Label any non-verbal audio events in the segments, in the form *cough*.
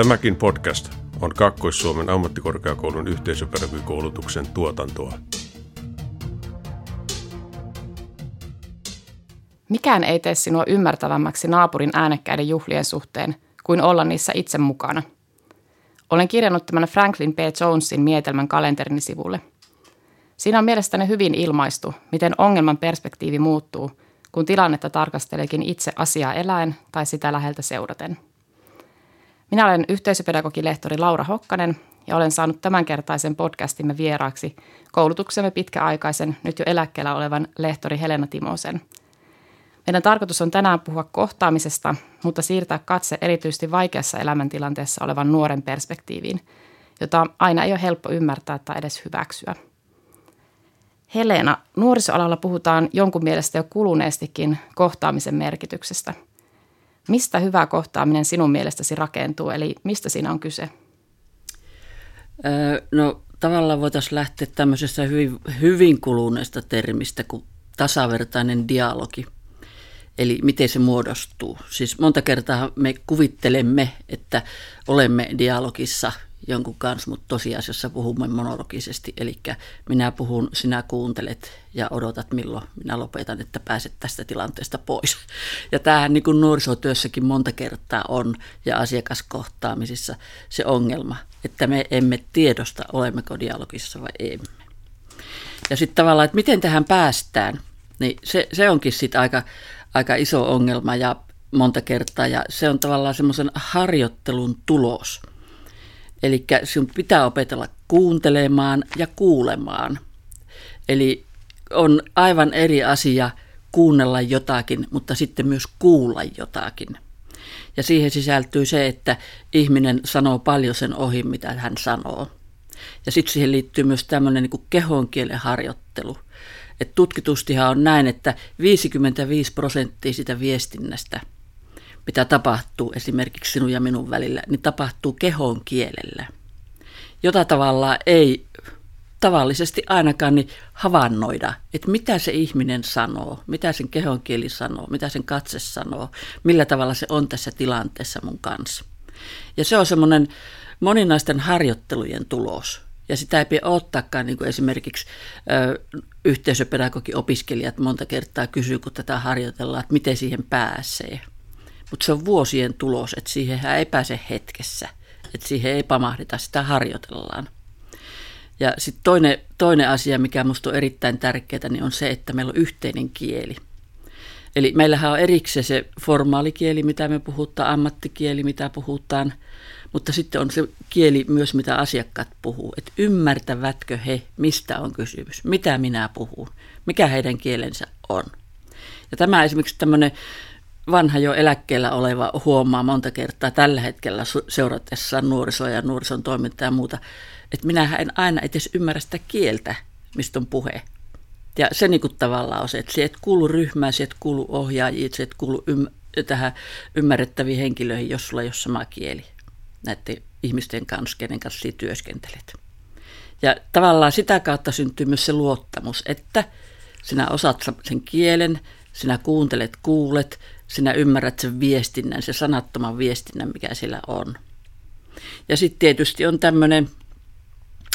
Tämäkin podcast on Kaakkois-Suomen ammattikorkeakoulun yhteisöpedagogikoulutuksen tuotantoa. Mikään ei tee sinua ymmärtävämmäksi naapurin äänekkäiden juhlien suhteen kuin olla niissä itse mukana. Olen kirjannut tämän Franklin P. Jonesin mietelmän kalenterini sivulle. Siinä on mielestäni hyvin ilmaistu, miten ongelman perspektiivi muuttuu, kun tilannetta tarkasteleekin itse asiaa eläen tai sitä läheltä seuraten. Minä olen yhteisöpedagogilehtori Laura Hokkanen ja olen saanut tämänkertaisen podcastimme vieraaksi koulutuksemme pitkäaikaisen, nyt jo eläkkeellä olevan lehtori Helena Timosen – meidän tarkoitus on tänään puhua kohtaamisesta, mutta siirtää katse erityisesti vaikeassa elämäntilanteessa olevan nuoren perspektiiviin, jota aina ei ole helppo ymmärtää tai edes hyväksyä. Helena, nuorisoalalla puhutaan jonkun mielestä jo kuluneestikin kohtaamisen merkityksestä. Mistä hyvä kohtaaminen sinun mielestäsi rakentuu, eli mistä siinä on kyse? No tavallaan voitaisiin lähteä tämmöisestä hyvin, hyvin kuluneesta termistä kuin tasavertainen dialogi – Eli miten se muodostuu. Siis monta kertaa me kuvittelemme, että olemme dialogissa jonkun kanssa, mutta tosiasiassa puhumme monologisesti. Eli minä puhun, sinä kuuntelet ja odotat milloin minä lopetan, että pääset tästä tilanteesta pois. Ja tämähän niin kuin nuorisotyössäkin monta kertaa on ja asiakaskohtaamisissa se ongelma, että me emme tiedosta, olemmeko dialogissa vai emme. Ja sitten tavallaan, että miten tähän päästään, niin se, se onkin sitten aika aika iso ongelma ja monta kertaa ja se on tavallaan semmoisen harjoittelun tulos. Eli sinun pitää opetella kuuntelemaan ja kuulemaan. Eli on aivan eri asia kuunnella jotakin, mutta sitten myös kuulla jotakin. Ja siihen sisältyy se, että ihminen sanoo paljon sen ohi, mitä hän sanoo. Ja sitten siihen liittyy myös tämmöinen niin kehonkielen harjoittelu – että tutkitustihan on näin, että 55 prosenttia sitä viestinnästä, mitä tapahtuu esimerkiksi sinun ja minun välillä, niin tapahtuu kehon kielellä, jota tavallaan ei tavallisesti ainakaan niin havainnoida, että mitä se ihminen sanoo, mitä sen kehon kieli sanoo, mitä sen katse sanoo, millä tavalla se on tässä tilanteessa mun kanssa. Ja se on semmoinen moninaisten harjoittelujen tulos. Ja sitä ei pidä ottaakaan niin kuin esimerkiksi ö, yhteisöpedagogi-opiskelijat monta kertaa kysyy, kun tätä harjoitellaan, että miten siihen pääsee. Mutta se on vuosien tulos, että siihen ei pääse hetkessä. Että siihen ei pamahdita, sitä harjoitellaan. Ja sitten toinen, toinen asia, mikä minusta on erittäin tärkeää, niin on se, että meillä on yhteinen kieli. Eli meillähän on erikseen se formaalikieli, mitä me puhutaan, ammattikieli, mitä puhutaan – mutta sitten on se kieli myös, mitä asiakkaat puhuu. Että ymmärtävätkö he, mistä on kysymys, mitä minä puhun, mikä heidän kielensä on. Ja tämä esimerkiksi tämmöinen vanha jo eläkkeellä oleva huomaa monta kertaa tällä hetkellä seuratessa nuorisoa ja nuorison toimintaa ja muuta, että minä en aina edes ymmärrä sitä kieltä, mistä on puhe. Ja se niin kuin tavallaan on se, että se et kuulu ryhmään, se et kuulu ohjaajiin, se et kuulu ym- tähän ymmärrettäviin henkilöihin, jos sulla ei ole sama kieli näiden ihmisten kanssa, kenen kanssa työskentelet. Ja tavallaan sitä kautta syntyy myös se luottamus, että sinä osaat sen kielen, sinä kuuntelet, kuulet, sinä ymmärrät sen viestinnän, se sanattoman viestinnän, mikä siellä on. Ja sitten tietysti on tämmöinen,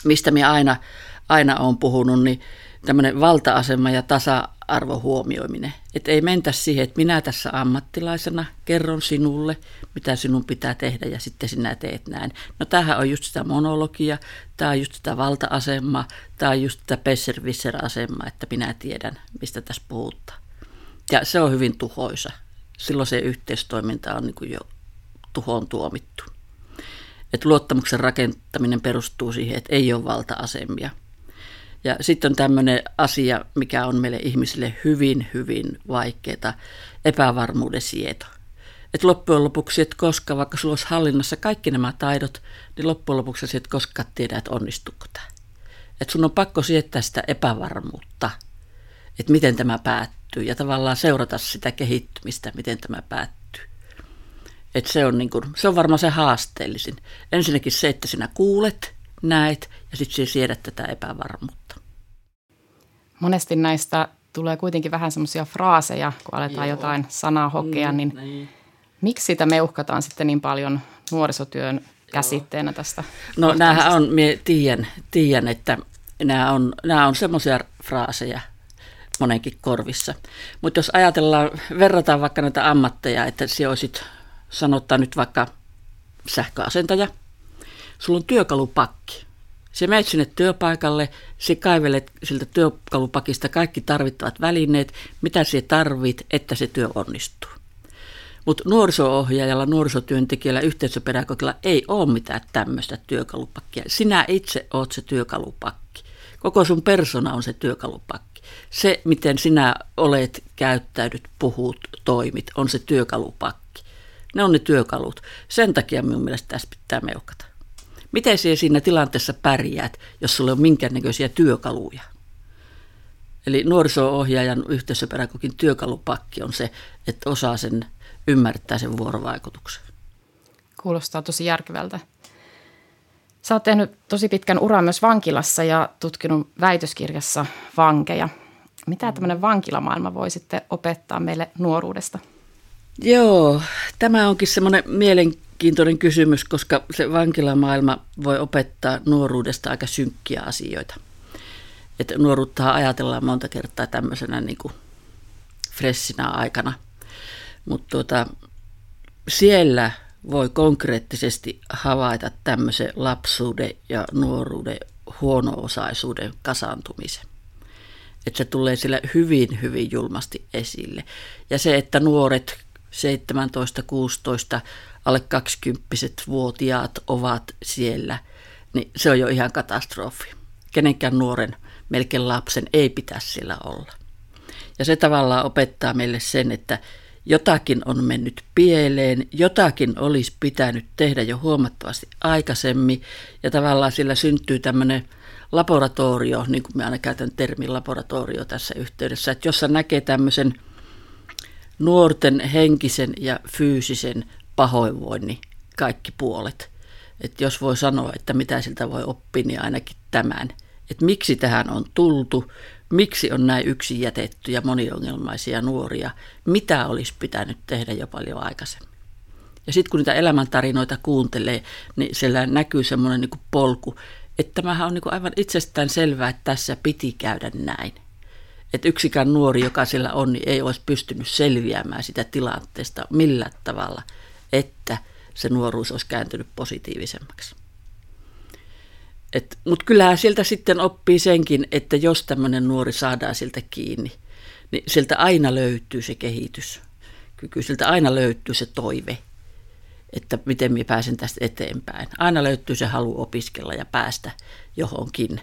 mistä minä aina, aina olen puhunut, niin tämmöinen valta-asema ja tasa-arvo huomioiminen. Että ei mentä siihen, että minä tässä ammattilaisena kerron sinulle, mitä sinun pitää tehdä ja sitten sinä teet näin. No tämähän on just sitä monologia, tämä on just sitä valta-asemaa, tämä on just sitä pesservisser-asemaa, että minä tiedän, mistä tässä puhutaan. Ja se on hyvin tuhoisa. Silloin se yhteistoiminta on niin kuin jo tuhoon tuomittu. Et luottamuksen rakentaminen perustuu siihen, että ei ole valta-asemia – ja sitten on tämmöinen asia, mikä on meille ihmisille hyvin, hyvin vaikeaa, epävarmuuden sieto. Et loppujen lopuksi, että koska vaikka sulla olisi hallinnassa kaikki nämä taidot, niin loppujen lopuksi et koskaan tiedä, että onnistuuko tämä. Että sun on pakko sietää sitä epävarmuutta, että miten tämä päättyy ja tavallaan seurata sitä kehittymistä, miten tämä päättyy. Et se, on niin kun, se on varmaan se haasteellisin. Ensinnäkin se, että sinä kuulet, näet ja sitten sinä siedät tätä epävarmuutta. Monesti näistä tulee kuitenkin vähän semmoisia fraaseja, kun aletaan Joo. jotain sanaa hokea, mm, niin, niin miksi sitä meuhkataan sitten niin paljon nuorisotyön käsitteenä tästä? No näähän on, minä tiedän, tiedän että nämä on, nämä on semmoisia fraaseja monenkin korvissa. Mutta jos ajatellaan, verrataan vaikka näitä ammatteja, että sinä olisit sanottaa nyt vaikka sähköasentaja, sulla on työkalupakki. Se menet sinne työpaikalle, se kaivelet siltä työkalupakista kaikki tarvittavat välineet, mitä se tarvit, että se työ onnistuu. Mutta nuoriso-ohjaajalla, nuorisotyöntekijällä, yhteisöpedagogilla ei ole mitään tämmöistä työkalupakkia. Sinä itse oot se työkalupakki. Koko sun persona on se työkalupakki. Se, miten sinä olet, käyttäydyt, puhut, toimit, on se työkalupakki. Ne on ne työkalut. Sen takia minun mielestä tässä pitää meukata. Miten sinä siinä tilanteessa pärjäät, jos sulla on minkäännäköisiä työkaluja? Eli nuoriso-ohjaajan yhteisöpedagogin työkalupakki on se, että osaa sen ymmärtää sen vuorovaikutuksen. Kuulostaa tosi järkevältä. Sä oot tehnyt tosi pitkän uran myös vankilassa ja tutkinut väitöskirjassa vankeja. Mitä tämmöinen vankilamaailma voi sitten opettaa meille nuoruudesta? Joo, tämä onkin semmoinen mielenkiintoinen kysymys, koska se vankilamaailma voi opettaa nuoruudesta aika synkkiä asioita. Että nuoruutta ajatellaan monta kertaa tämmöisenä niin kuin fressinä aikana – mutta tuota, siellä voi konkreettisesti havaita tämmöisen lapsuuden ja nuoruuden huono-osaisuuden kasaantumisen. Että se tulee sillä hyvin, hyvin julmasti esille. Ja se, että nuoret 17, 16, alle 20 vuotiaat ovat siellä, niin se on jo ihan katastrofi. Kenenkään nuoren, melkein lapsen ei pitäisi siellä olla. Ja se tavallaan opettaa meille sen, että jotakin on mennyt pieleen, jotakin olisi pitänyt tehdä jo huomattavasti aikaisemmin ja tavallaan sillä syntyy tämmöinen laboratorio, niin kuin me aina käytän termin laboratorio tässä yhteydessä, että jossa näkee tämmöisen nuorten henkisen ja fyysisen pahoinvoinnin kaikki puolet. Että jos voi sanoa, että mitä siltä voi oppia, niin ainakin tämän. Että miksi tähän on tultu, miksi on näin yksin jätettyjä moniongelmaisia nuoria, mitä olisi pitänyt tehdä jo paljon aikaisemmin. Ja sitten kun niitä elämäntarinoita kuuntelee, niin siellä näkyy semmoinen niin polku, että tämähän on niin aivan itsestään selvää, että tässä piti käydä näin. Että yksikään nuori, joka siellä on, niin ei olisi pystynyt selviämään sitä tilanteesta millä tavalla, että se nuoruus olisi kääntynyt positiivisemmaksi. Mutta kyllähän sieltä sitten oppii senkin, että jos tämmöinen nuori saadaan siltä kiinni, niin sieltä aina löytyy se kehityskyky, sieltä aina löytyy se toive, että miten minä pääsen tästä eteenpäin. Aina löytyy se halu opiskella ja päästä johonkin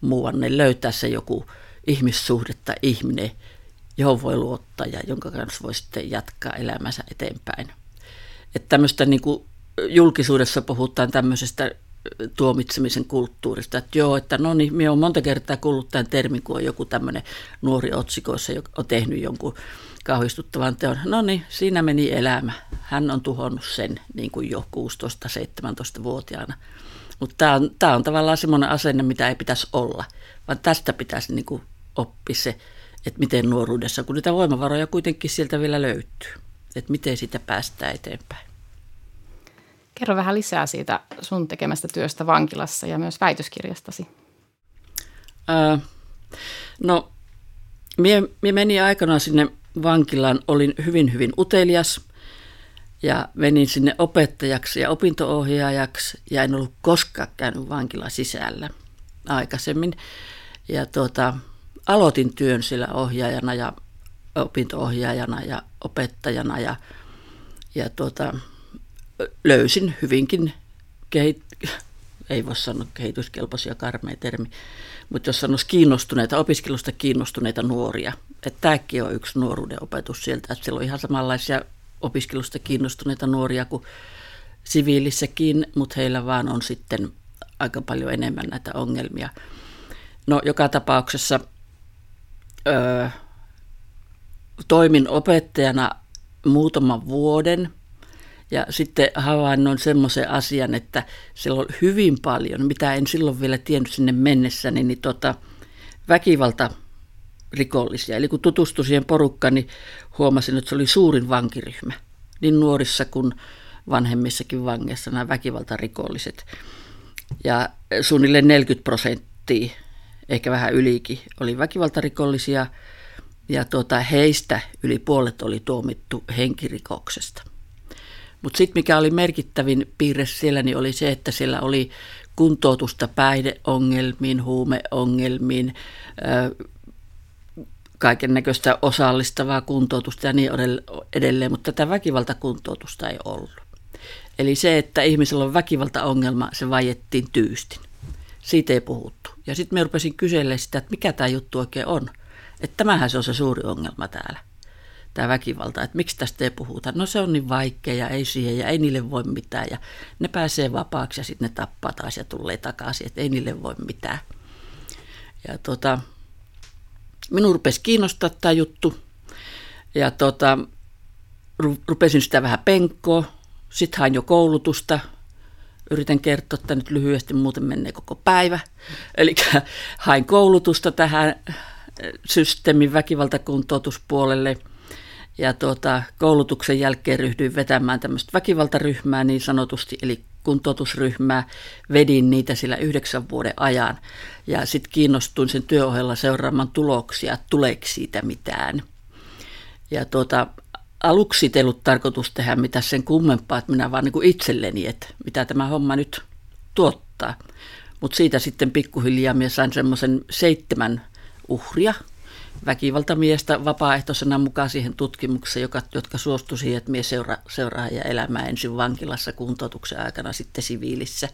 muuanne, löytää se joku ihmissuhde tai ihminen, johon voi luottaa ja jonka kanssa voi sitten jatkaa elämänsä eteenpäin. Että tämmöistä niin kuin julkisuudessa puhutaan tämmöisestä tuomitsemisen kulttuurista. Että joo, että no niin, minä olen monta kertaa kuullut tämän termin, kun on joku tämmöinen nuori otsikoissa, joka on tehnyt jonkun kauhistuttavan teon. No niin, siinä meni elämä. Hän on tuhonnut sen niin kuin jo 16-17-vuotiaana. Mutta tämä on, tämä on tavallaan semmoinen asenne, mitä ei pitäisi olla, vaan tästä pitäisi niin kuin oppia se, että miten nuoruudessa, kun niitä voimavaroja kuitenkin sieltä vielä löytyy, että miten sitä päästään eteenpäin. Kerro vähän lisää siitä sun tekemästä työstä vankilassa ja myös väitöskirjastasi. Ää, no, mie, mie menin aikanaan sinne vankilaan, olin hyvin hyvin utelias ja menin sinne opettajaksi ja opintoohjaajaksi ja en ollut koskaan käynyt vankila sisällä aikaisemmin. Ja tuota, aloitin työn sillä ohjaajana ja opintoohjaajana ja opettajana ja, ja tuota, löysin hyvinkin kehit, ei voi sanoa kehityskelpoisia karmea termi, mutta jos sanoisi kiinnostuneita, opiskelusta kiinnostuneita nuoria, että tämäkin on yksi nuoruuden opetus sieltä, että siellä on ihan samanlaisia opiskelusta kiinnostuneita nuoria kuin siviilissäkin, mutta heillä vaan on sitten aika paljon enemmän näitä ongelmia. No joka tapauksessa öö, toimin opettajana muutaman vuoden – ja sitten havainnoin semmoisen asian, että siellä on hyvin paljon, mitä en silloin vielä tiennyt sinne mennessä, niin, niin tota, väkivalta rikollisia. Eli kun tutustuin siihen porukkaan, niin huomasin, että se oli suurin vankiryhmä. Niin nuorissa kuin vanhemmissakin vangeissa nämä väkivaltarikolliset. Ja suunnilleen 40 prosenttia, ehkä vähän ylikin, oli väkivaltarikollisia ja tuota, heistä yli puolet oli tuomittu henkirikoksesta. Mutta sitten mikä oli merkittävin piirre siellä, niin oli se, että siellä oli kuntoutusta päihdeongelmiin, huumeongelmiin, kaiken näköistä osallistavaa kuntoutusta ja niin edelleen, mutta tätä väkivaltakuntoutusta ei ollut. Eli se, että ihmisellä on väkivaltaongelma, se vaiettiin tyystin. Siitä ei puhuttu. Ja sitten me rupesin kyselemään sitä, että mikä tämä juttu oikein on. Että tämähän se on se suuri ongelma täällä, tämä väkivalta. Että miksi tästä ei puhuta. No se on niin vaikea ja ei siihen ja ei niille voi mitään. Ja ne pääsee vapaaksi ja sitten ne tappaa taas ja tulee takaisin, että ei niille voi mitään. Ja tota, minun rupesi kiinnostaa tämä juttu. Ja tota, rupesin sitä vähän penkkoa. Sitten hain jo koulutusta. Yritän kertoa että nyt lyhyesti, muuten menee koko päivä. Eli hain koulutusta tähän systeemin väkivaltakuntoutuspuolelle. Ja tuota, koulutuksen jälkeen ryhdyin vetämään tämmöistä väkivaltaryhmää niin sanotusti, eli kuntoutusryhmää. Vedin niitä sillä yhdeksän vuoden ajan ja sitten kiinnostuin sen työohella seuraamaan tuloksia, tuleeko siitä mitään. Ja tuota, aluksi ei ollut tarkoitus tehdä mitä sen kummempaa, että minä vaan niin kuin itselleni, että mitä tämä homma nyt tuottaa. Mutta siitä sitten pikkuhiljaa minä sain semmoisen seitsemän uhria, väkivaltamiestä vapaaehtoisena mukaan siihen tutkimukseen, joka, jotka suostui siihen, että mies seura, seuraa ja elämää ensin vankilassa kuntoutuksen aikana, sitten siviilissä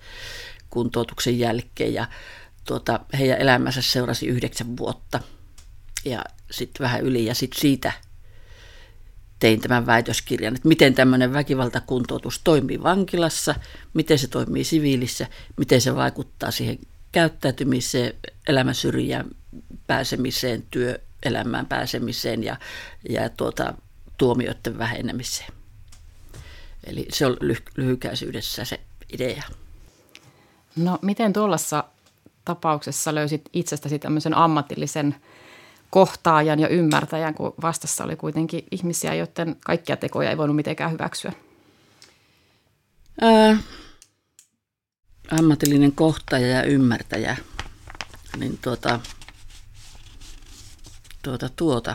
kuntoutuksen jälkeen. Ja tuota, heidän elämänsä seurasi yhdeksän vuotta ja sitten vähän yli ja sitten siitä tein tämän väitöskirjan, että miten tämmöinen väkivaltakuntoutus toimii vankilassa, miten se toimii siviilissä, miten se vaikuttaa siihen käyttäytymiseen, elämän syrjään pääsemiseen, työelämään pääsemiseen ja, ja tuota, tuomioiden vähenemiseen. Eli se on lyhykäisyydessä se idea. No miten tuollaisessa tapauksessa löysit itsestäsi tämmöisen ammatillisen kohtaajan ja ymmärtäjän, kun vastassa oli kuitenkin ihmisiä, joiden kaikkia tekoja ei voinut mitenkään hyväksyä? Ää, ammatillinen kohtaaja ja ymmärtäjä. Niin tuota, tuota, tuota.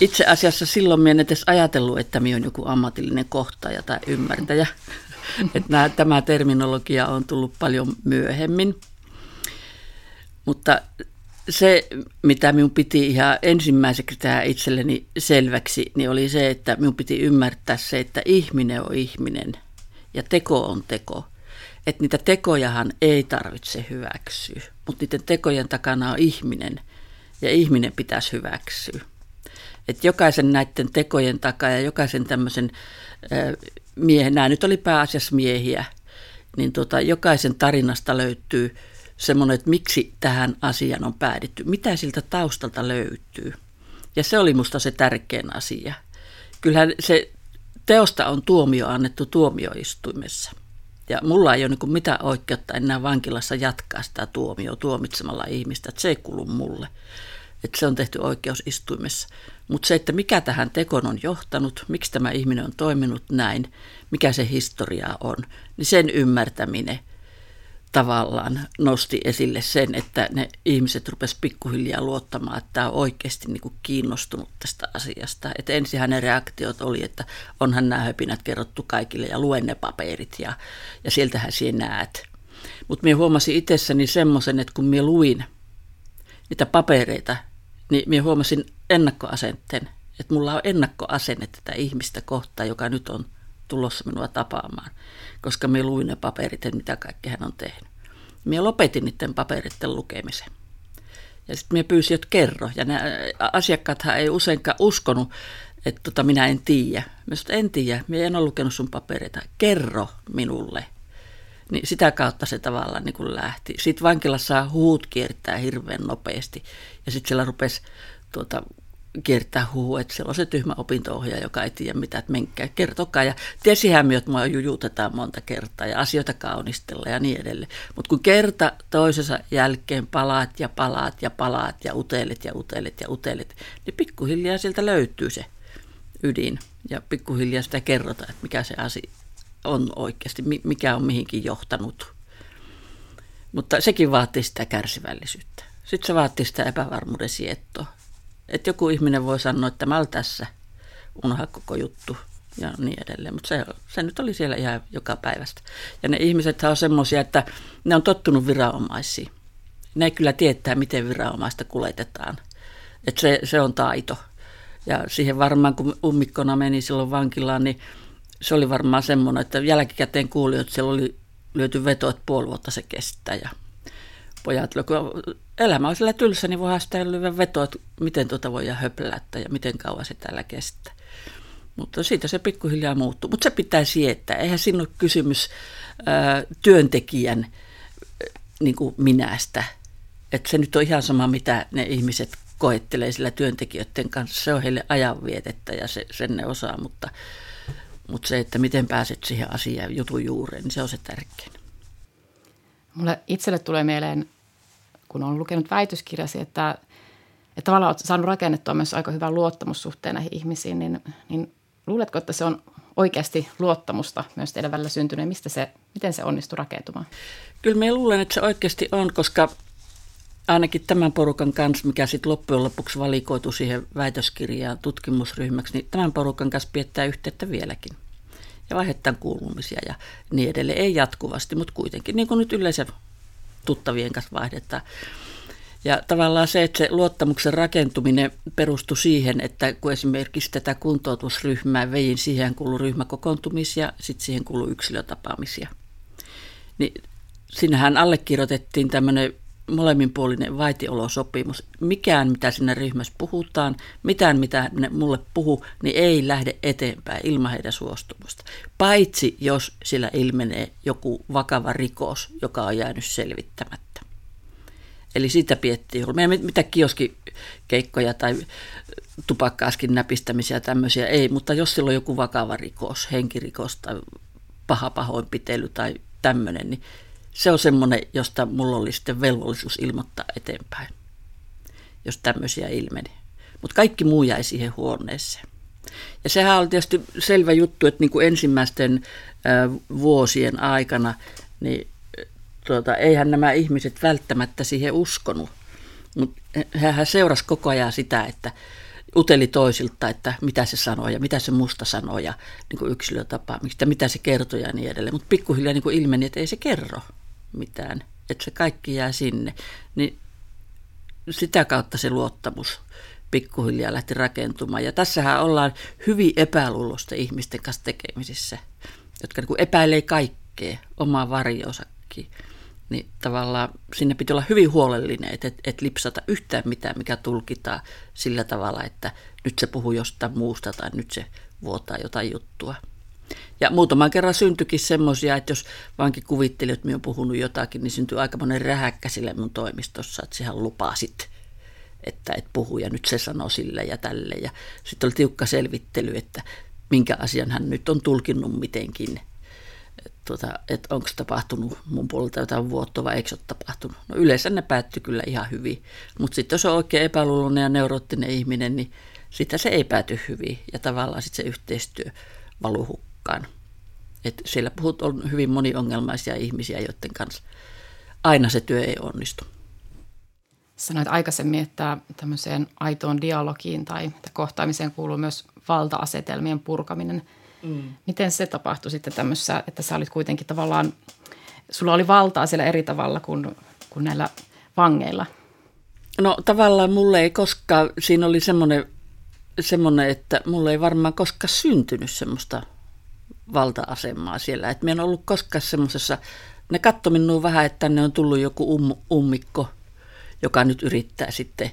Itse asiassa silloin minä en edes ajatellut, että minä olen joku ammatillinen kohtaaja tai ymmärtäjä. *laughs* että nämä, tämä terminologia on tullut paljon myöhemmin. Mutta se, mitä minun piti ihan ensimmäiseksi tehdä itselleni selväksi, niin oli se, että minun piti ymmärtää se, että ihminen on ihminen ja teko on teko. Että niitä tekojahan ei tarvitse hyväksyä, mutta niiden tekojen takana on ihminen ja ihminen pitäisi hyväksyä. Että jokaisen näiden tekojen takaa ja jokaisen tämmöisen miehen, nämä nyt oli pääasiassa miehiä, niin tota, jokaisen tarinasta löytyy semmoinen, että miksi tähän asiaan on päädytty, mitä siltä taustalta löytyy. Ja se oli musta se tärkein asia. Kyllähän se teosta on tuomio annettu tuomioistuimessa. Ja mulla ei ole niin mitään oikeutta enää vankilassa jatkaa sitä tuomioa tuomitsemalla ihmistä, että se ei kuulu mulle. Että se on tehty oikeusistuimessa. Mutta se, että mikä tähän tekoon on johtanut, miksi tämä ihminen on toiminut näin, mikä se historia on, niin sen ymmärtäminen tavallaan nosti esille sen, että ne ihmiset rupesivat pikkuhiljaa luottamaan, että tämä on oikeasti niin kuin kiinnostunut tästä asiasta. Että ensin hänen reaktiot oli, että onhan nämä höpinät kerrottu kaikille ja luen ne paperit ja, ja sieltähän sinä näet. Mutta minä huomasin itsessäni semmoisen, että kun minä luin niitä papereita, niin minä huomasin ennakkoasenteen, että mulla on ennakkoasenne tätä ihmistä kohtaa, joka nyt on tulossa minua tapaamaan, koska me luin ne paperit, että mitä kaikkea hän on tehnyt. Minä lopetin niiden paperitten lukemisen. Ja sitten minä pyysin, että kerro. Ja ne asiakkaathan ei useinkaan uskonut, että tota, minä en tiedä. Minä sanoin, en tiedä, minä en ole lukenut sun papereita. Kerro minulle. Niin sitä kautta se tavallaan niin kuin lähti. Sitten vankilassa huut kiertää hirveän nopeasti. Ja sitten siellä rupesi tuota, kiertää huhu, että siellä on se tyhmä opinto joka ei tiedä mitä, että menkää, kertokaa. Ja tiesihän me, että mua jujutetaan monta kertaa ja asioita kaunistella ja niin edelleen. Mutta kun kerta toisensa jälkeen palaat ja palaat ja palaat ja utelet ja utelet ja utelet, niin pikkuhiljaa sieltä löytyy se. ydin. Ja pikkuhiljaa sitä kerrotaan, että mikä se asia on oikeasti, mikä on mihinkin johtanut. Mutta sekin vaatii sitä kärsivällisyyttä. Sitten se vaatii sitä epävarmuuden siettoa. Että joku ihminen voi sanoa, että mä olen tässä, unoha koko juttu ja niin edelleen. Mutta se, se nyt oli siellä ihan joka päivästä. Ja ne ihmiset on semmoisia, että ne on tottunut viranomaisiin. Ne kyllä tietää, miten viranomaista kuljetetaan. Että se, se on taito. Ja siihen varmaan, kun ummikkona meni silloin vankilaan, niin se oli varmaan semmoinen, että jälkikäteen kuuli, että siellä oli lyöty veto, että puoli vuotta se kestää. Ja pojat, kun elämä on sillä tylsä, niin voidaan sitä lyödä veto, että miten tuota voidaan höplättää ja miten kauan se täällä kestää. Mutta siitä se pikkuhiljaa muuttuu. Mutta se pitää sietää. Eihän siinä ole kysymys ää, työntekijän niin kuin minästä. Että se nyt on ihan sama, mitä ne ihmiset koettelee sillä työntekijöiden kanssa. Se on heille ajanvietettä ja se, sen ne osaa, mutta, mutta se, että miten pääset siihen asiaan jutun juureen, niin se on se tärkein. Mulle itselle tulee mieleen, kun olen lukenut väitöskirjasi, että, että tavallaan olet saanut rakennettua myös aika hyvän luottamussuhteen näihin ihmisiin, niin, niin luuletko, että se on oikeasti luottamusta myös teidän välillä syntynyt? Mistä se, miten se onnistui rakentumaan? Kyllä minä luulen, että se oikeasti on, koska ainakin tämän porukan kanssa, mikä sitten loppujen lopuksi valikoitu siihen väitöskirjaan tutkimusryhmäksi, niin tämän porukan kanssa piettää yhteyttä vieläkin. Ja vaihdetaan kuulumisia ja niin edelleen. Ei jatkuvasti, mutta kuitenkin, niin kuin nyt yleensä tuttavien kanssa vaihdetaan. Ja tavallaan se, että se luottamuksen rakentuminen perustui siihen, että kun esimerkiksi tätä kuntoutusryhmää vein, siihen kuului ryhmäkokoontumisia, sitten siihen kuului yksilötapaamisia. Niin sinähän allekirjoitettiin tämmöinen molemminpuolinen vaitiolosopimus. Mikään, mitä siinä ryhmässä puhutaan, mitään, mitä ne mulle puhuu, niin ei lähde eteenpäin ilman heidän suostumusta. Paitsi jos sillä ilmenee joku vakava rikos, joka on jäänyt selvittämättä. Eli sitä piettiin. Me ei mitä kioskikeikkoja tai tupakkaaskin näpistämisiä tämmöisiä ei, mutta jos sillä on joku vakava rikos, henkirikos tai paha pahoinpitely tai tämmöinen, niin se on semmoinen, josta mulla oli sitten velvollisuus ilmoittaa eteenpäin, jos tämmöisiä ilmeni. Mutta kaikki muu jäi siihen huoneeseen. Ja sehän oli tietysti selvä juttu, että niin kuin ensimmäisten vuosien aikana, niin tuota, eihän nämä ihmiset välttämättä siihen uskonut. Mutta hän seurasi koko ajan sitä, että uteli toisilta, että mitä se sanoo ja mitä se musta sanoo ja niin kuin yksilötapaamista, mitä se kertoo ja niin edelleen. Mutta pikkuhiljaa niin ilmeni, että ei se kerro mitään, että se kaikki jää sinne. Niin sitä kautta se luottamus pikkuhiljaa lähti rakentumaan. Ja tässähän ollaan hyvin epäluulosta ihmisten kanssa tekemisissä, jotka niin epäilee kaikkea, omaa varjoosakin. Niin tavallaan sinne pitää olla hyvin huolellinen, että et, et lipsata yhtään mitään, mikä tulkitaan sillä tavalla, että nyt se puhuu jostain muusta tai nyt se vuotaa jotain juttua. Ja muutaman kerran syntyikin semmoisia, että jos vankin kuvitteli, että minä olen puhunut jotakin, niin syntyi aika monen rähäkkä sille mun toimistossa, että sehän lupasit, että et puhu ja nyt se sanoo sille ja tälle. Ja sitten oli tiukka selvittely, että minkä asian hän nyt on tulkinnut mitenkin. Että tuota, et onko tapahtunut mun puolelta jotain vuotta vai eikö ole tapahtunut. No yleensä ne päättyi kyllä ihan hyvin, mutta sitten jos on oikein epäluuloinen ja neuroottinen ihminen, niin sitä se ei pääty hyvin ja tavallaan sitten se yhteistyö valuu hukkaan. Et siellä puhut on hyvin moniongelmaisia ihmisiä, joiden kanssa aina se työ ei onnistu. Sanoit aikaisemmin, että tämmöiseen aitoon dialogiin tai kohtaamiseen kuuluu myös valta-asetelmien purkaminen. Mm. Miten se tapahtui sitten tämmöisessä, että sä olit kuitenkin tavallaan, sulla oli valtaa siellä eri tavalla kuin, kuin näillä vangeilla? No tavallaan mulle ei koskaan, siinä oli semmoinen, semmoinen että mulle ei varmaan koskaan syntynyt semmoista – valta-asemaa siellä. Et mä en ollut koskaan semmoisessa, ne katsoi minua vähän, että tänne on tullut joku um, ummikko, joka nyt yrittää sitten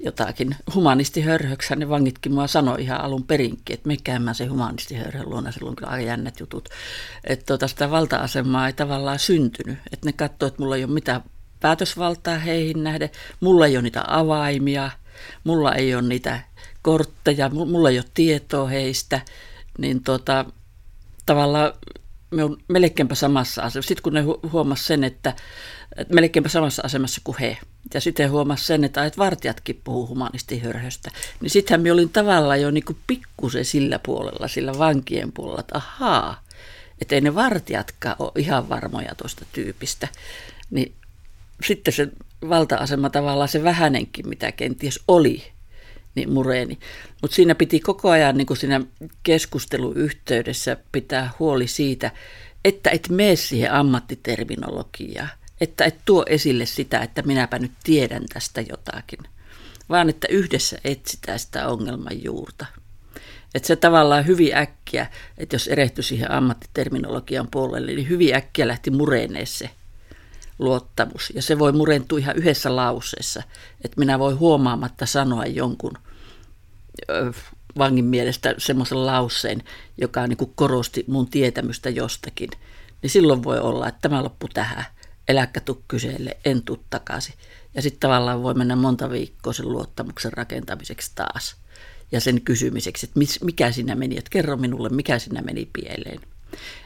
jotakin humanistihörhöksi. Ne vangitkin mua sanoi ihan alun perinkin, että mekään mä se humanistihörhön luona, silloin kyllä aika jännät jutut. Että tota, sitä valta-asemaa ei tavallaan syntynyt. Että ne katsoi, että mulla ei ole mitään päätösvaltaa heihin nähden, mulla ei ole niitä avaimia, mulla ei ole niitä kortteja, mulla ei ole tietoa heistä, niin tota, tavallaan me on melkeinpä samassa asemassa. Sitten kun ne huomasi sen, että, että melkeinpä samassa asemassa kuin he, ja sitten huomasi sen, että, että vartijatkin puhuu humanistihörhöstä, niin sittenhän me olin tavallaan jo niin pikkusen sillä puolella, sillä vankien puolella, että ahaa, että ei ne vartijatkaan ole ihan varmoja tuosta tyypistä. Niin sitten se valta-asema tavallaan se vähänenkin, mitä kenties oli, niin mureeni. Mutta siinä piti koko ajan niin kuin siinä keskusteluyhteydessä pitää huoli siitä, että et mene siihen ammattiterminologiaan, että et tuo esille sitä, että minäpä nyt tiedän tästä jotakin, vaan että yhdessä etsitään sitä ongelman juurta. Että se tavallaan hyvin äkkiä, että jos erehtyi siihen ammattiterminologian puolelle, niin hyvin äkkiä lähti mureneen se luottamus. Ja se voi murentua ihan yhdessä lauseessa, että minä voi huomaamatta sanoa jonkun vangin mielestä semmoisen lauseen, joka niin kuin korosti mun tietämystä jostakin, niin silloin voi olla, että tämä loppu tähän. Eläkkä tuu kyselle, en tuu takaisin. Ja sitten tavallaan voi mennä monta viikkoa sen luottamuksen rakentamiseksi taas. Ja sen kysymiseksi, että mikä siinä meni, että kerro minulle, mikä siinä meni pieleen.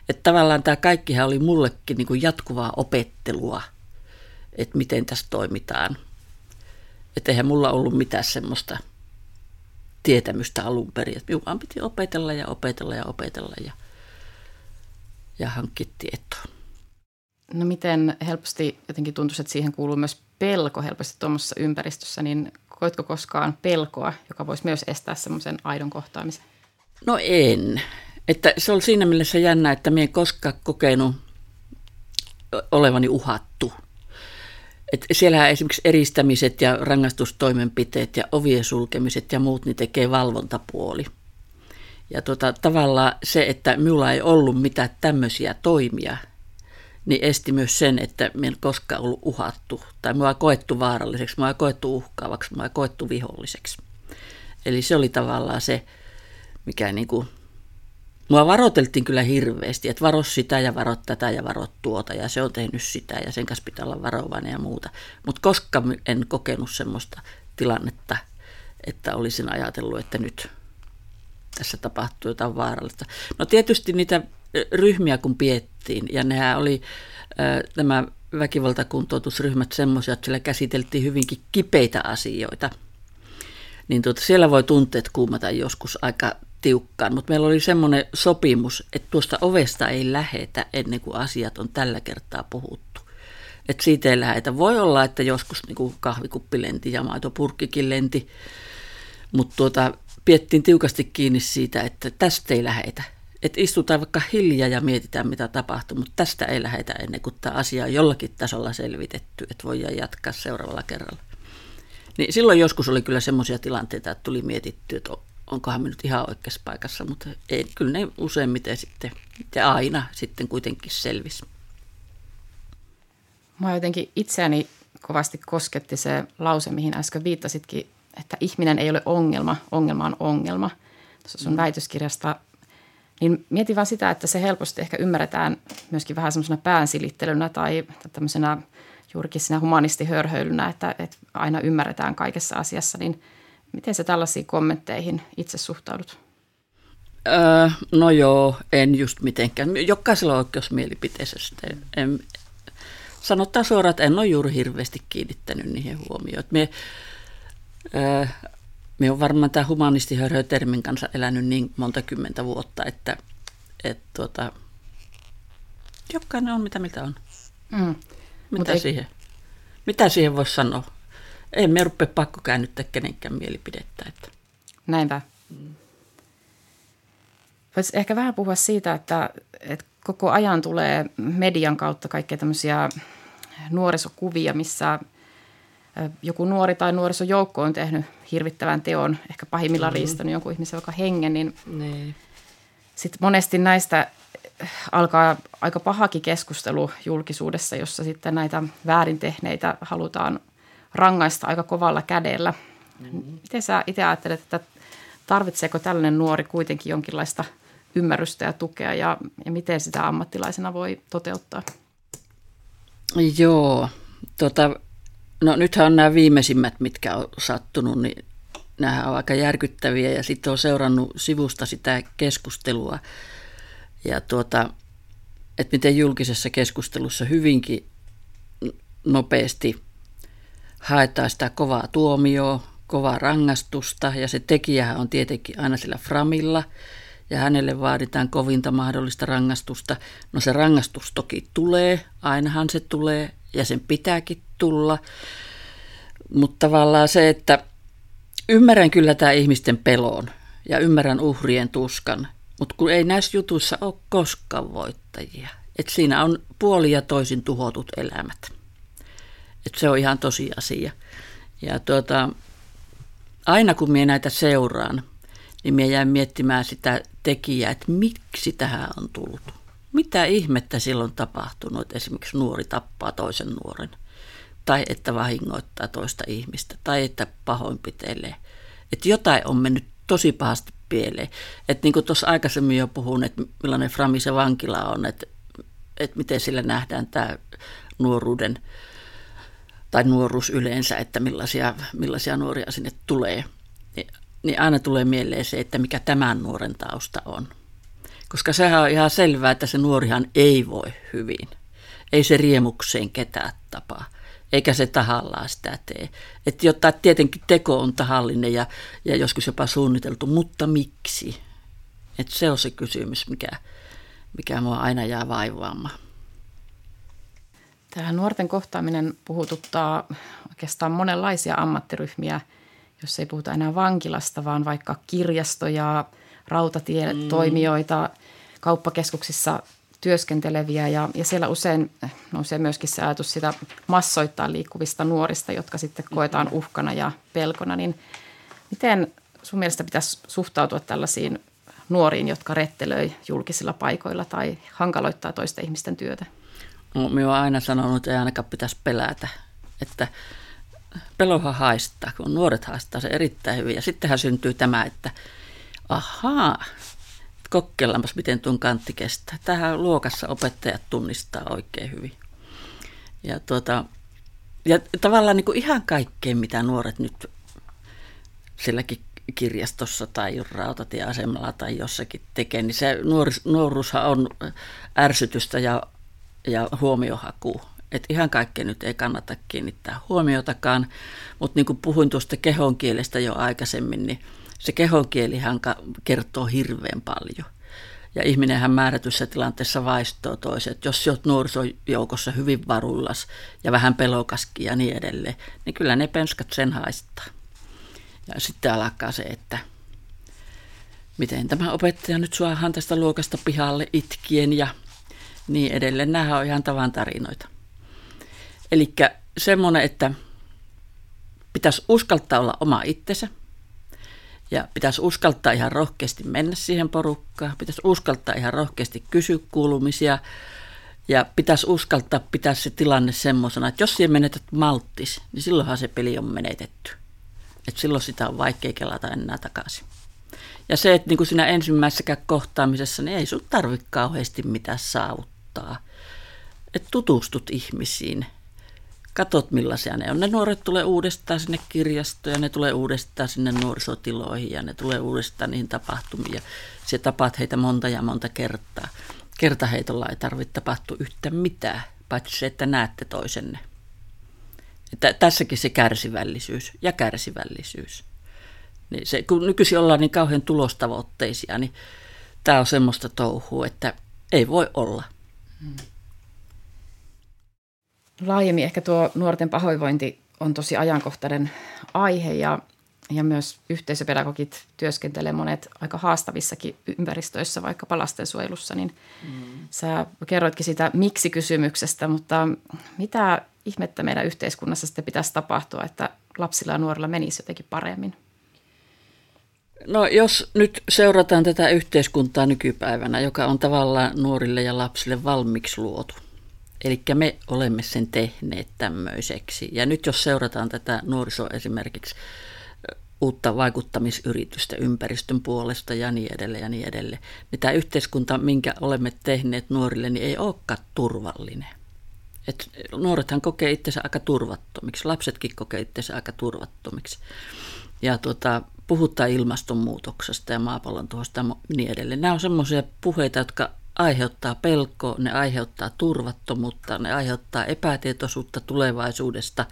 Että tavallaan tämä kaikkihan oli mullekin niin kuin jatkuvaa opettelua, että miten tässä toimitaan. Että eihän mulla ollut mitään semmoista – tietämystä alun perin. Että minun vaan piti opetella ja opetella ja opetella ja, ja hankkia tietoa. No miten helposti jotenkin tuntuisi, että siihen kuuluu myös pelko helposti tuommoisessa ympäristössä, niin koitko koskaan pelkoa, joka voisi myös estää semmoisen aidon kohtaamisen? No en. Että se oli siinä mielessä jännä, että minä en koskaan kokenut olevani uhattu – et siellähän esimerkiksi eristämiset ja rangaistustoimenpiteet ja ovien sulkemiset ja muut, niin tekee valvontapuoli. Ja tota, tavallaan se, että minulla ei ollut mitään tämmöisiä toimia, niin esti myös sen, että minä en koskaan ollut uhattu. Tai minua koettu vaaralliseksi, minua koettu uhkaavaksi, minua koettu viholliseksi. Eli se oli tavallaan se, mikä niin kuin Mua varoiteltiin kyllä hirveästi, että varo sitä ja varo tätä ja varo tuota ja se on tehnyt sitä ja sen kanssa pitää olla varovainen ja muuta. Mutta koska en kokenut semmoista tilannetta, että olisin ajatellut, että nyt tässä tapahtuu jotain vaarallista. No tietysti niitä ryhmiä kun piettiin ja nehän oli nämä väkivaltakuntoutusryhmät semmoisia, että siellä käsiteltiin hyvinkin kipeitä asioita. Niin tuota, siellä voi tunteet kuumata joskus aika tiukkaan, mutta meillä oli semmoinen sopimus, että tuosta ovesta ei lähetä ennen kuin asiat on tällä kertaa puhuttu. Että siitä ei lähetä. Voi olla, että joskus niin kuin kahvikuppi lenti ja maitopurkkikin lenti, mutta tuota, piettiin tiukasti kiinni siitä, että tästä ei lähetä. Että istutaan vaikka hiljaa ja mietitään, mitä tapahtuu, mutta tästä ei lähetä ennen kuin tämä asia on jollakin tasolla selvitetty, että voidaan jatkaa seuraavalla kerralla. Niin silloin joskus oli kyllä semmoisia tilanteita, että tuli mietitty, että onkohan minut ihan oikeassa paikassa, mutta ei, kyllä ne useimmiten sitten, ja aina sitten kuitenkin selvisi. Mä jotenkin itseäni kovasti kosketti se lause, mihin äsken viittasitkin, että ihminen ei ole ongelma, ongelma on ongelma. Tuossa sun mm. väitöskirjasta, niin mietin vaan sitä, että se helposti ehkä ymmärretään myöskin vähän semmoisena päänsilittelynä tai tämmöisenä juurikin siinä humanistihörhöilynä, että, että aina ymmärretään kaikessa asiassa, niin – Miten sä tällaisiin kommentteihin itse suhtaudut? Öö, no joo, en just mitenkään. Jokaisella on oikeus mielipiteessä. En, sanotaan suoraan, että en ole juuri hirveästi kiinnittänyt niihin huomioon. Me, öö, me on varmaan tämä humanistihörhö-termin kanssa elänyt niin monta kymmentä vuotta, että et, tuota, jokainen on mitä mitä on. Mm. Mitä, siihen, ei... mitä siihen voisi sanoa? Ei me rupea pakko käännyttää kenenkään mielipidettä. Että. Näinpä. Voisi ehkä vähän puhua siitä, että, että koko ajan tulee median kautta kaikkea tämmöisiä nuorisokuvia, missä joku nuori tai nuorisojoukko on tehnyt hirvittävän teon, ehkä pahimmillaan mm-hmm. riistänyt jonkun ihmisen joka hengen, niin, niin. sitten monesti näistä alkaa aika pahakin keskustelu julkisuudessa, jossa sitten näitä väärin tehneitä halutaan rangaista aika kovalla kädellä. Mm-hmm. Miten sä itse ajattelet, että tarvitseeko tällainen nuori kuitenkin jonkinlaista ymmärrystä ja tukea ja, ja miten sitä ammattilaisena voi toteuttaa? Joo, tota, no nythän on nämä viimeisimmät, mitkä on sattunut, niin nämä on aika järkyttäviä ja sitten on seurannut sivusta sitä keskustelua. Ja tuota, että miten julkisessa keskustelussa hyvinkin nopeasti haetaan sitä kovaa tuomioa, kovaa rangaistusta ja se tekijähän on tietenkin aina sillä framilla ja hänelle vaaditaan kovinta mahdollista rangaistusta. No se rangaistus toki tulee, ainahan se tulee ja sen pitääkin tulla, mutta tavallaan se, että ymmärrän kyllä tämä ihmisten pelon ja ymmärrän uhrien tuskan, mutta kun ei näissä jutuissa ole koskaan voittajia. Et siinä on puoli ja toisin tuhotut elämät. Et se on ihan tosiasia. Ja tuota, aina kun minä näitä seuraan, niin minä jäin miettimään sitä tekijää, että miksi tähän on tullut. Mitä ihmettä silloin tapahtunut, että esimerkiksi nuori tappaa toisen nuoren, tai että vahingoittaa toista ihmistä, tai että pahoinpitelee. Että jotain on mennyt tosi pahasti pieleen. Että niin kuin tuossa aikaisemmin jo puhun, että millainen Frami se vankila on, että, että miten sillä nähdään tämä nuoruuden tai nuoruus yleensä, että millaisia, millaisia nuoria sinne tulee. Niin, aina tulee mieleen se, että mikä tämän nuoren tausta on. Koska sehän on ihan selvää, että se nuorihan ei voi hyvin. Ei se riemukseen ketään tapaa eikä se tahallaan sitä tee. Että jotta tietenkin teko on tahallinen ja, ja joskus jopa suunniteltu, mutta miksi? Että se on se kysymys, mikä, mikä mua aina jää vaivaamaan. Tähän nuorten kohtaaminen puhututtaa oikeastaan monenlaisia ammattiryhmiä, jos ei puhuta enää vankilasta, vaan vaikka kirjastoja, rautatietoimijoita, mm. kauppakeskuksissa työskenteleviä ja, ja siellä usein nousee myöskin se ajatus sitä massoittaa liikkuvista nuorista, jotka sitten koetaan uhkana ja pelkona. Niin miten sun mielestä pitäisi suhtautua tällaisiin nuoriin, jotka rettelöi julkisilla paikoilla tai hankaloittaa toisten ihmisten työtä? Minä olen aina sanonut, että ei ainakaan pitäisi pelätä, että pelohan haistaa, kun nuoret haistaa se erittäin hyvin. Ja sittenhän syntyy tämä, että ahaa, kokeillaanpas, miten tuon kantti kestää. Tähän luokassa opettajat tunnistaa oikein hyvin. Ja, tuota, ja tavallaan niin kuin ihan kaikkeen, mitä nuoret nyt silläkin kirjastossa tai rautatieasemalla tai jossakin tekee, niin se nuoris, nuoruushan on ärsytystä ja, ja huomiohaku. Et ihan kaikkea nyt ei kannata kiinnittää huomiotakaan, mutta niin kuin puhuin tuosta kehonkielestä jo aikaisemmin, niin – se kehonkielihan kertoo hirveän paljon. Ja ihminenhän määrätyssä tilanteessa vaistoo toiset. Jos olet nuorisojoukossa hyvin varullas ja vähän pelokaskin ja niin edelleen, niin kyllä ne penskat sen haistaa. Ja sitten alkaa se, että miten tämä opettaja nyt suahan tästä luokasta pihalle itkien ja niin edelleen. Nämä on ihan tavan tarinoita. Eli semmoinen, että pitäisi uskaltaa olla oma itsensä – ja pitäisi uskaltaa ihan rohkeasti mennä siihen porukkaan, pitäisi uskaltaa ihan rohkeasti kysyä kuulumisia ja pitäisi uskaltaa pitää se tilanne semmoisena, että jos siihen menetät malttis, niin silloinhan se peli on menetetty. että silloin sitä on vaikea kelata enää takaisin. Ja se, että niin kuin siinä ensimmäisessä kohtaamisessa, niin ei sun tarvitse kauheasti mitään saavuttaa. Että tutustut ihmisiin – katot millaisia ne on. Ne nuoret tulee uudestaan sinne kirjastoon ja ne tulee uudestaan sinne nuorisotiloihin ja ne tulee uudestaan niihin tapahtumiin. Ja se tapaat heitä monta ja monta kertaa. Kertaheitolla ei tarvitse tapahtua yhtään mitään, paitsi se, että näette toisenne. Että tässäkin se kärsivällisyys ja kärsivällisyys. Niin se, kun nykyisin ollaan niin kauhean tulostavoitteisia, niin tämä on semmoista touhua, että ei voi olla. Hmm. Laajemmin ehkä tuo nuorten pahoinvointi on tosi ajankohtainen aihe ja, ja myös yhteisöpedagogit työskentelee monet aika haastavissakin ympäristöissä, vaikka lastensuojelussa, niin mm. sä kerroitkin sitä miksi-kysymyksestä, mutta mitä ihmettä meidän yhteiskunnassa sitten pitäisi tapahtua, että lapsilla ja nuorilla menisi jotenkin paremmin? No jos nyt seurataan tätä yhteiskuntaa nykypäivänä, joka on tavallaan nuorille ja lapsille valmiiksi luotu – Eli me olemme sen tehneet tämmöiseksi. Ja nyt jos seurataan tätä nuoriso esimerkiksi uutta vaikuttamisyritystä ympäristön puolesta ja niin edelleen ja niin edelleen, niin tämä yhteiskunta, minkä olemme tehneet nuorille, niin ei olekaan turvallinen. Et nuorethan kokee itsensä aika turvattomiksi, lapsetkin kokee itsensä aika turvattomiksi. Ja tuota, puhutaan ilmastonmuutoksesta ja maapallon tuhosta ja niin edelleen. Nämä on semmoisia puheita, jotka aiheuttaa pelkoa, ne aiheuttaa turvattomuutta, ne aiheuttaa epätietoisuutta tulevaisuudesta.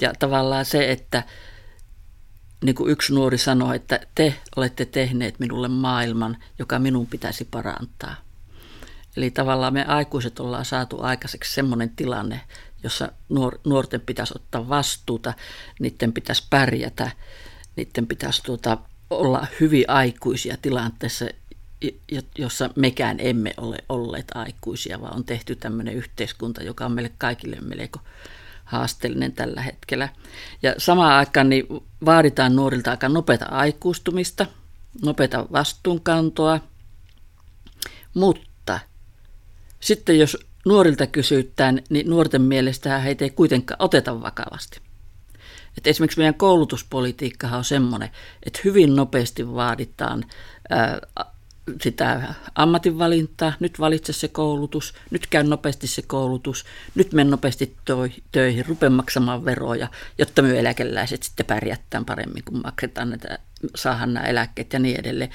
Ja tavallaan se, että niin kuin yksi nuori sanoi, että te olette tehneet minulle maailman, joka minun pitäisi parantaa. Eli tavallaan me aikuiset ollaan saatu aikaiseksi semmoinen tilanne, jossa nuorten pitäisi ottaa vastuuta, niiden pitäisi pärjätä, niiden pitäisi tuota, olla hyvin aikuisia tilanteessa, jossa mekään emme ole olleet aikuisia, vaan on tehty tämmöinen yhteiskunta, joka on meille kaikille melko haasteellinen tällä hetkellä. Ja samaan aikaan niin vaaditaan nuorilta aika nopeata aikuistumista, nopeata vastuunkantoa, mutta sitten jos nuorilta kysytään, niin nuorten mielestä heitä ei kuitenkaan oteta vakavasti. Et esimerkiksi meidän koulutuspolitiikkahan on semmoinen, että hyvin nopeasti vaaditaan ää, sitä ammatinvalintaa, nyt valitse se koulutus, nyt käy nopeasti se koulutus, nyt men nopeasti töihin, rupe maksamaan veroja, jotta me eläkeläiset sitten pärjättään paremmin, kun maksetaan näitä, saahan nämä eläkkeet ja niin edelleen.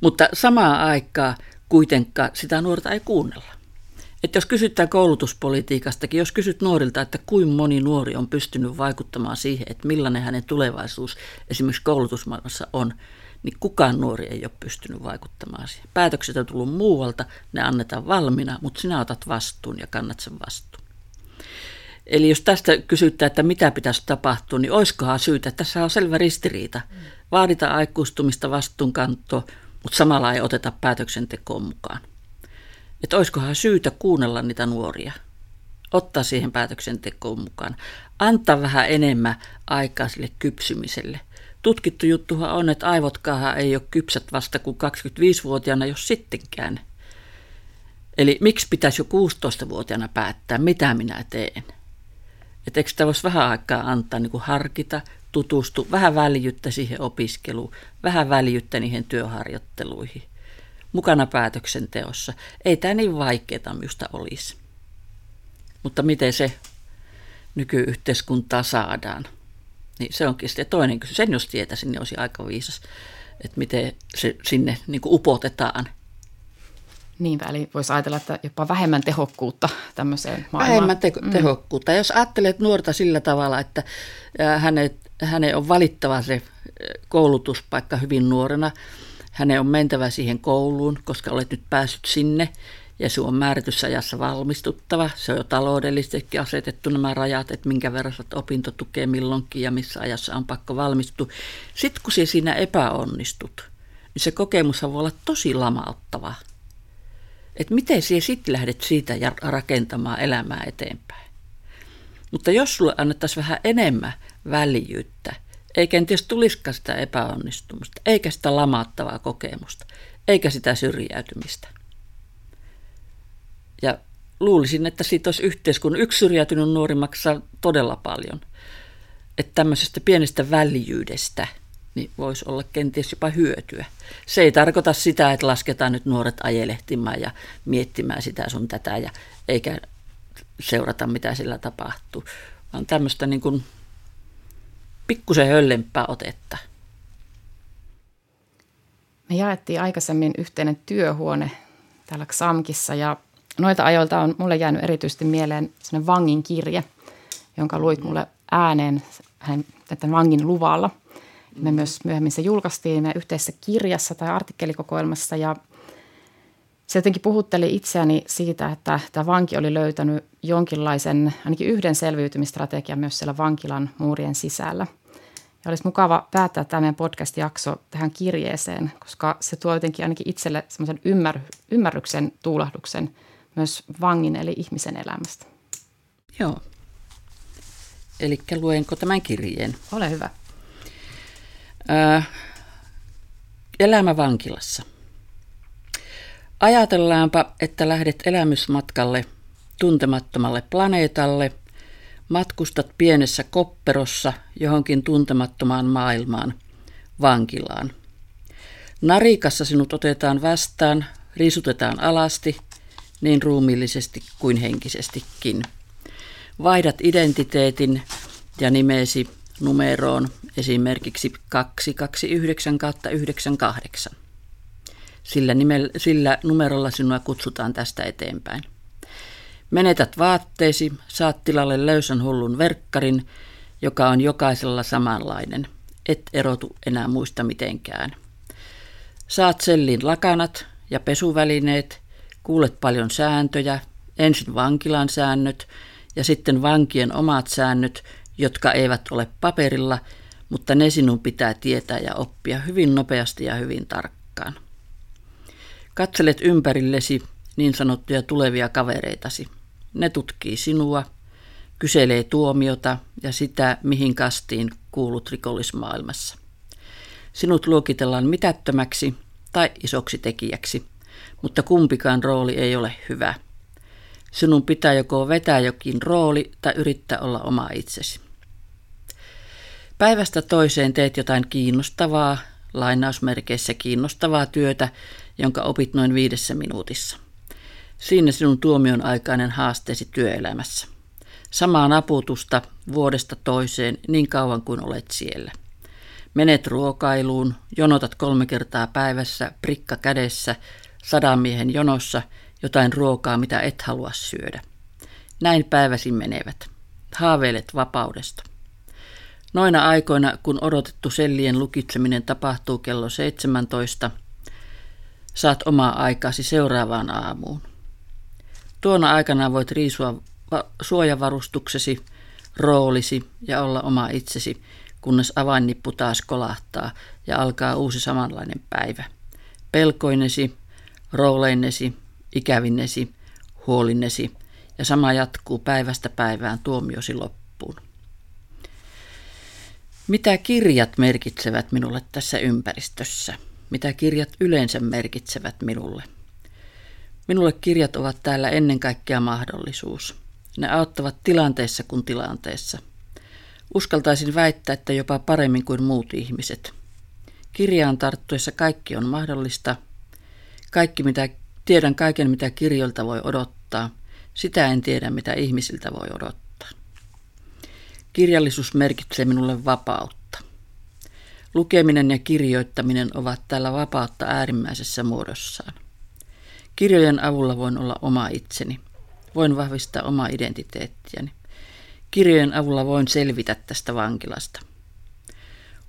Mutta samaan aikaan kuitenkaan sitä nuorta ei kuunnella. Että jos kysytään koulutuspolitiikastakin, jos kysyt nuorilta, että kuinka moni nuori on pystynyt vaikuttamaan siihen, että millainen hänen tulevaisuus esimerkiksi koulutusmaailmassa on, niin kukaan nuori ei ole pystynyt vaikuttamaan siihen. Päätökset on tullut muualta, ne annetaan valmiina, mutta sinä otat vastuun ja kannat sen vastuun. Eli jos tästä kysyttää, että mitä pitäisi tapahtua, niin olisikohan syytä, että tässä on selvä ristiriita. Vaadita aikuistumista vastuunkantoa, mutta samalla ei oteta päätöksentekoon mukaan. Että olisikohan syytä kuunnella niitä nuoria, ottaa siihen päätöksentekoon mukaan, antaa vähän enemmän aikaa sille kypsymiselle. Tutkittu juttuhan on, että aivotkaahan ei ole kypsät vasta kuin 25-vuotiaana, jos sittenkään. Eli miksi pitäisi jo 16-vuotiaana päättää, mitä minä teen? Että eikö sitä voisi vähän aikaa antaa niin kuin harkita, tutustua, vähän väljyttä siihen opiskeluun, vähän väljyttä niihin työharjoitteluihin – mukana päätöksenteossa. Ei tämä niin vaikeaa minusta olisi. Mutta miten se nykyyhteiskuntaa saadaan? Niin se onkin sitten toinen kysymys. Sen jos tietäisin, niin olisi aika viisas, että miten se sinne niin kuin upotetaan. Niinpä, eli voisi ajatella, että jopa vähemmän tehokkuutta tämmöiseen maailmaan. Vähemmän te- mm. tehokkuutta. Jos ajattelet nuorta sillä tavalla, että hänet, hänen on valittava se koulutuspaikka hyvin nuorena, hänen on mentävä siihen kouluun, koska olet nyt päässyt sinne ja sinun on määrätyssä ajassa valmistuttava. Se on jo taloudellisesti asetettu nämä rajat, että minkä verran opintotukea milloinkin ja missä ajassa on pakko valmistua. Sitten kun sinä siinä epäonnistut, niin se kokemus voi olla tosi lamauttava. Että miten sinä sitten lähdet siitä ja rakentamaan elämää eteenpäin. Mutta jos sulle annettaisiin vähän enemmän väljyyttä – ei kenties tulisikaan sitä epäonnistumista, eikä sitä lamaattavaa kokemusta, eikä sitä syrjäytymistä. Ja luulisin, että siitä olisi yhteiskunnan yksi syrjäytynyt nuori maksaa todella paljon. Että tämmöisestä pienestä väljyydestä niin voisi olla kenties jopa hyötyä. Se ei tarkoita sitä, että lasketaan nyt nuoret ajelehtimään ja miettimään sitä sun tätä, ja eikä seurata mitä sillä tapahtuu, vaan tämmöistä niin kuin pikkusen höllempää otetta. Me jaettiin aikaisemmin yhteinen työhuone täällä Xamkissa ja noita ajoilta on mulle jäänyt erityisesti mieleen sellainen vangin kirje, jonka luit mulle ääneen hänen, tämän vangin luvalla. Me myös myöhemmin se julkaistiin me yhteisessä kirjassa tai artikkelikokoelmassa ja se jotenkin puhutteli itseäni siitä, että tämä vanki oli löytänyt jonkinlaisen, ainakin yhden selviytymistrategian myös siellä vankilan muurien sisällä – ja olisi mukava päättää tämä meidän podcast-jakso tähän kirjeeseen, koska se tuo jotenkin ainakin itselle semmoisen ymmär, ymmärryksen tuulahduksen myös vangin eli ihmisen elämästä. Joo. Eli luenko tämän kirjeen? Ole hyvä. Äh, elämä vankilassa. Ajatellaanpa, että lähdet elämysmatkalle tuntemattomalle planeetalle – Matkustat pienessä kopperossa johonkin tuntemattomaan maailmaan, vankilaan. Narikassa sinut otetaan vastaan, riisutetaan alasti, niin ruumiillisesti kuin henkisestikin. Vaihdat identiteetin ja nimesi numeroon esimerkiksi 229 98. Sillä, nimellä, sillä numerolla sinua kutsutaan tästä eteenpäin. Menetät vaatteesi, saat tilalle löysän hullun verkkarin, joka on jokaisella samanlainen. Et erotu enää muista mitenkään. Saat sellin lakanat ja pesuvälineet, kuulet paljon sääntöjä, ensin vankilan säännöt ja sitten vankien omat säännöt, jotka eivät ole paperilla, mutta ne sinun pitää tietää ja oppia hyvin nopeasti ja hyvin tarkkaan. Katselet ympärillesi niin sanottuja tulevia kavereitasi. Ne tutkii sinua, kyselee tuomiota ja sitä, mihin kastiin kuulut rikollismaailmassa. Sinut luokitellaan mitättömäksi tai isoksi tekijäksi, mutta kumpikaan rooli ei ole hyvä. Sinun pitää joko vetää jokin rooli tai yrittää olla oma itsesi. Päivästä toiseen teet jotain kiinnostavaa, lainausmerkeissä kiinnostavaa työtä, jonka opit noin viidessä minuutissa. Siinä sinun tuomion aikainen haasteesi työelämässä. Samaa naputusta vuodesta toiseen niin kauan kuin olet siellä. Menet ruokailuun, jonotat kolme kertaa päivässä, prikka kädessä, sadan miehen jonossa, jotain ruokaa, mitä et halua syödä. Näin päiväsi menevät. Haaveilet vapaudesta. Noina aikoina, kun odotettu sellien lukitseminen tapahtuu kello 17, saat omaa aikasi seuraavaan aamuun. Tuona aikana voit riisua suojavarustuksesi, roolisi ja olla oma itsesi, kunnes avainnippu taas kolahtaa ja alkaa uusi samanlainen päivä. Pelkoinesi, rooleinesi, ikävinnesi, huolinnesi ja sama jatkuu päivästä päivään tuomiosi loppuun. Mitä kirjat merkitsevät minulle tässä ympäristössä? Mitä kirjat yleensä merkitsevät minulle? Minulle kirjat ovat täällä ennen kaikkea mahdollisuus. Ne auttavat tilanteessa kuin tilanteessa. Uskaltaisin väittää, että jopa paremmin kuin muut ihmiset. Kirjaan tarttuessa kaikki on mahdollista. Kaikki mitä, tiedän kaiken, mitä kirjoilta voi odottaa. Sitä en tiedä, mitä ihmisiltä voi odottaa. Kirjallisuus merkitsee minulle vapautta. Lukeminen ja kirjoittaminen ovat täällä vapautta äärimmäisessä muodossaan. Kirjojen avulla voin olla oma itseni. Voin vahvistaa omaa identiteettiäni. Kirjojen avulla voin selvitä tästä vankilasta.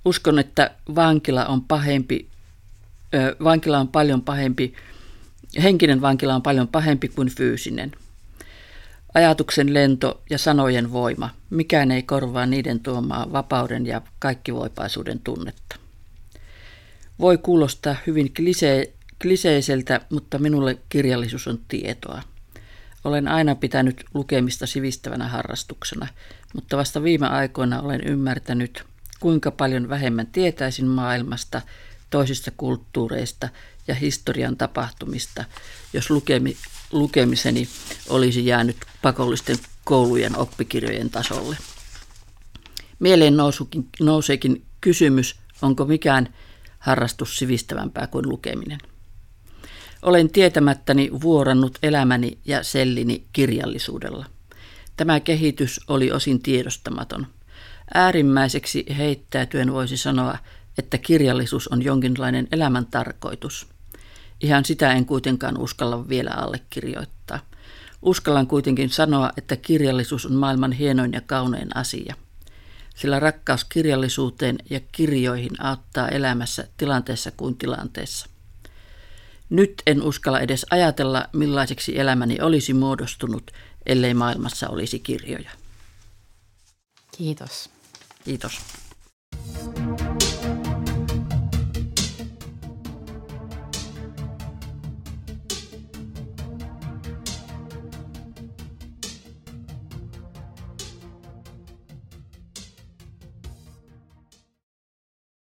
Uskon, että vankila on pahempi, ö, vankila on paljon pahempi, henkinen vankila on paljon pahempi kuin fyysinen. Ajatuksen lento ja sanojen voima, mikään ei korvaa niiden tuomaa vapauden ja kaikkivoipaisuuden tunnetta. Voi kuulostaa hyvin klisee, kliseiseltä, mutta minulle kirjallisuus on tietoa. Olen aina pitänyt lukemista sivistävänä harrastuksena, mutta vasta viime aikoina olen ymmärtänyt, kuinka paljon vähemmän tietäisin maailmasta, toisista kulttuureista ja historian tapahtumista, jos lukemi, lukemiseni olisi jäänyt pakollisten koulujen oppikirjojen tasolle. Mieleen nousukin, nouseekin kysymys, onko mikään harrastus sivistävämpää kuin lukeminen. Olen tietämättäni vuorannut elämäni ja sellini kirjallisuudella. Tämä kehitys oli osin tiedostamaton. Äärimmäiseksi heittäytyen voisi sanoa, että kirjallisuus on jonkinlainen elämän tarkoitus. Ihan sitä en kuitenkaan uskalla vielä allekirjoittaa. Uskallan kuitenkin sanoa, että kirjallisuus on maailman hienoin ja kaunein asia. Sillä rakkaus kirjallisuuteen ja kirjoihin auttaa elämässä tilanteessa kuin tilanteessa. Nyt en uskalla edes ajatella, millaiseksi elämäni olisi muodostunut, ellei maailmassa olisi kirjoja. Kiitos. Kiitos.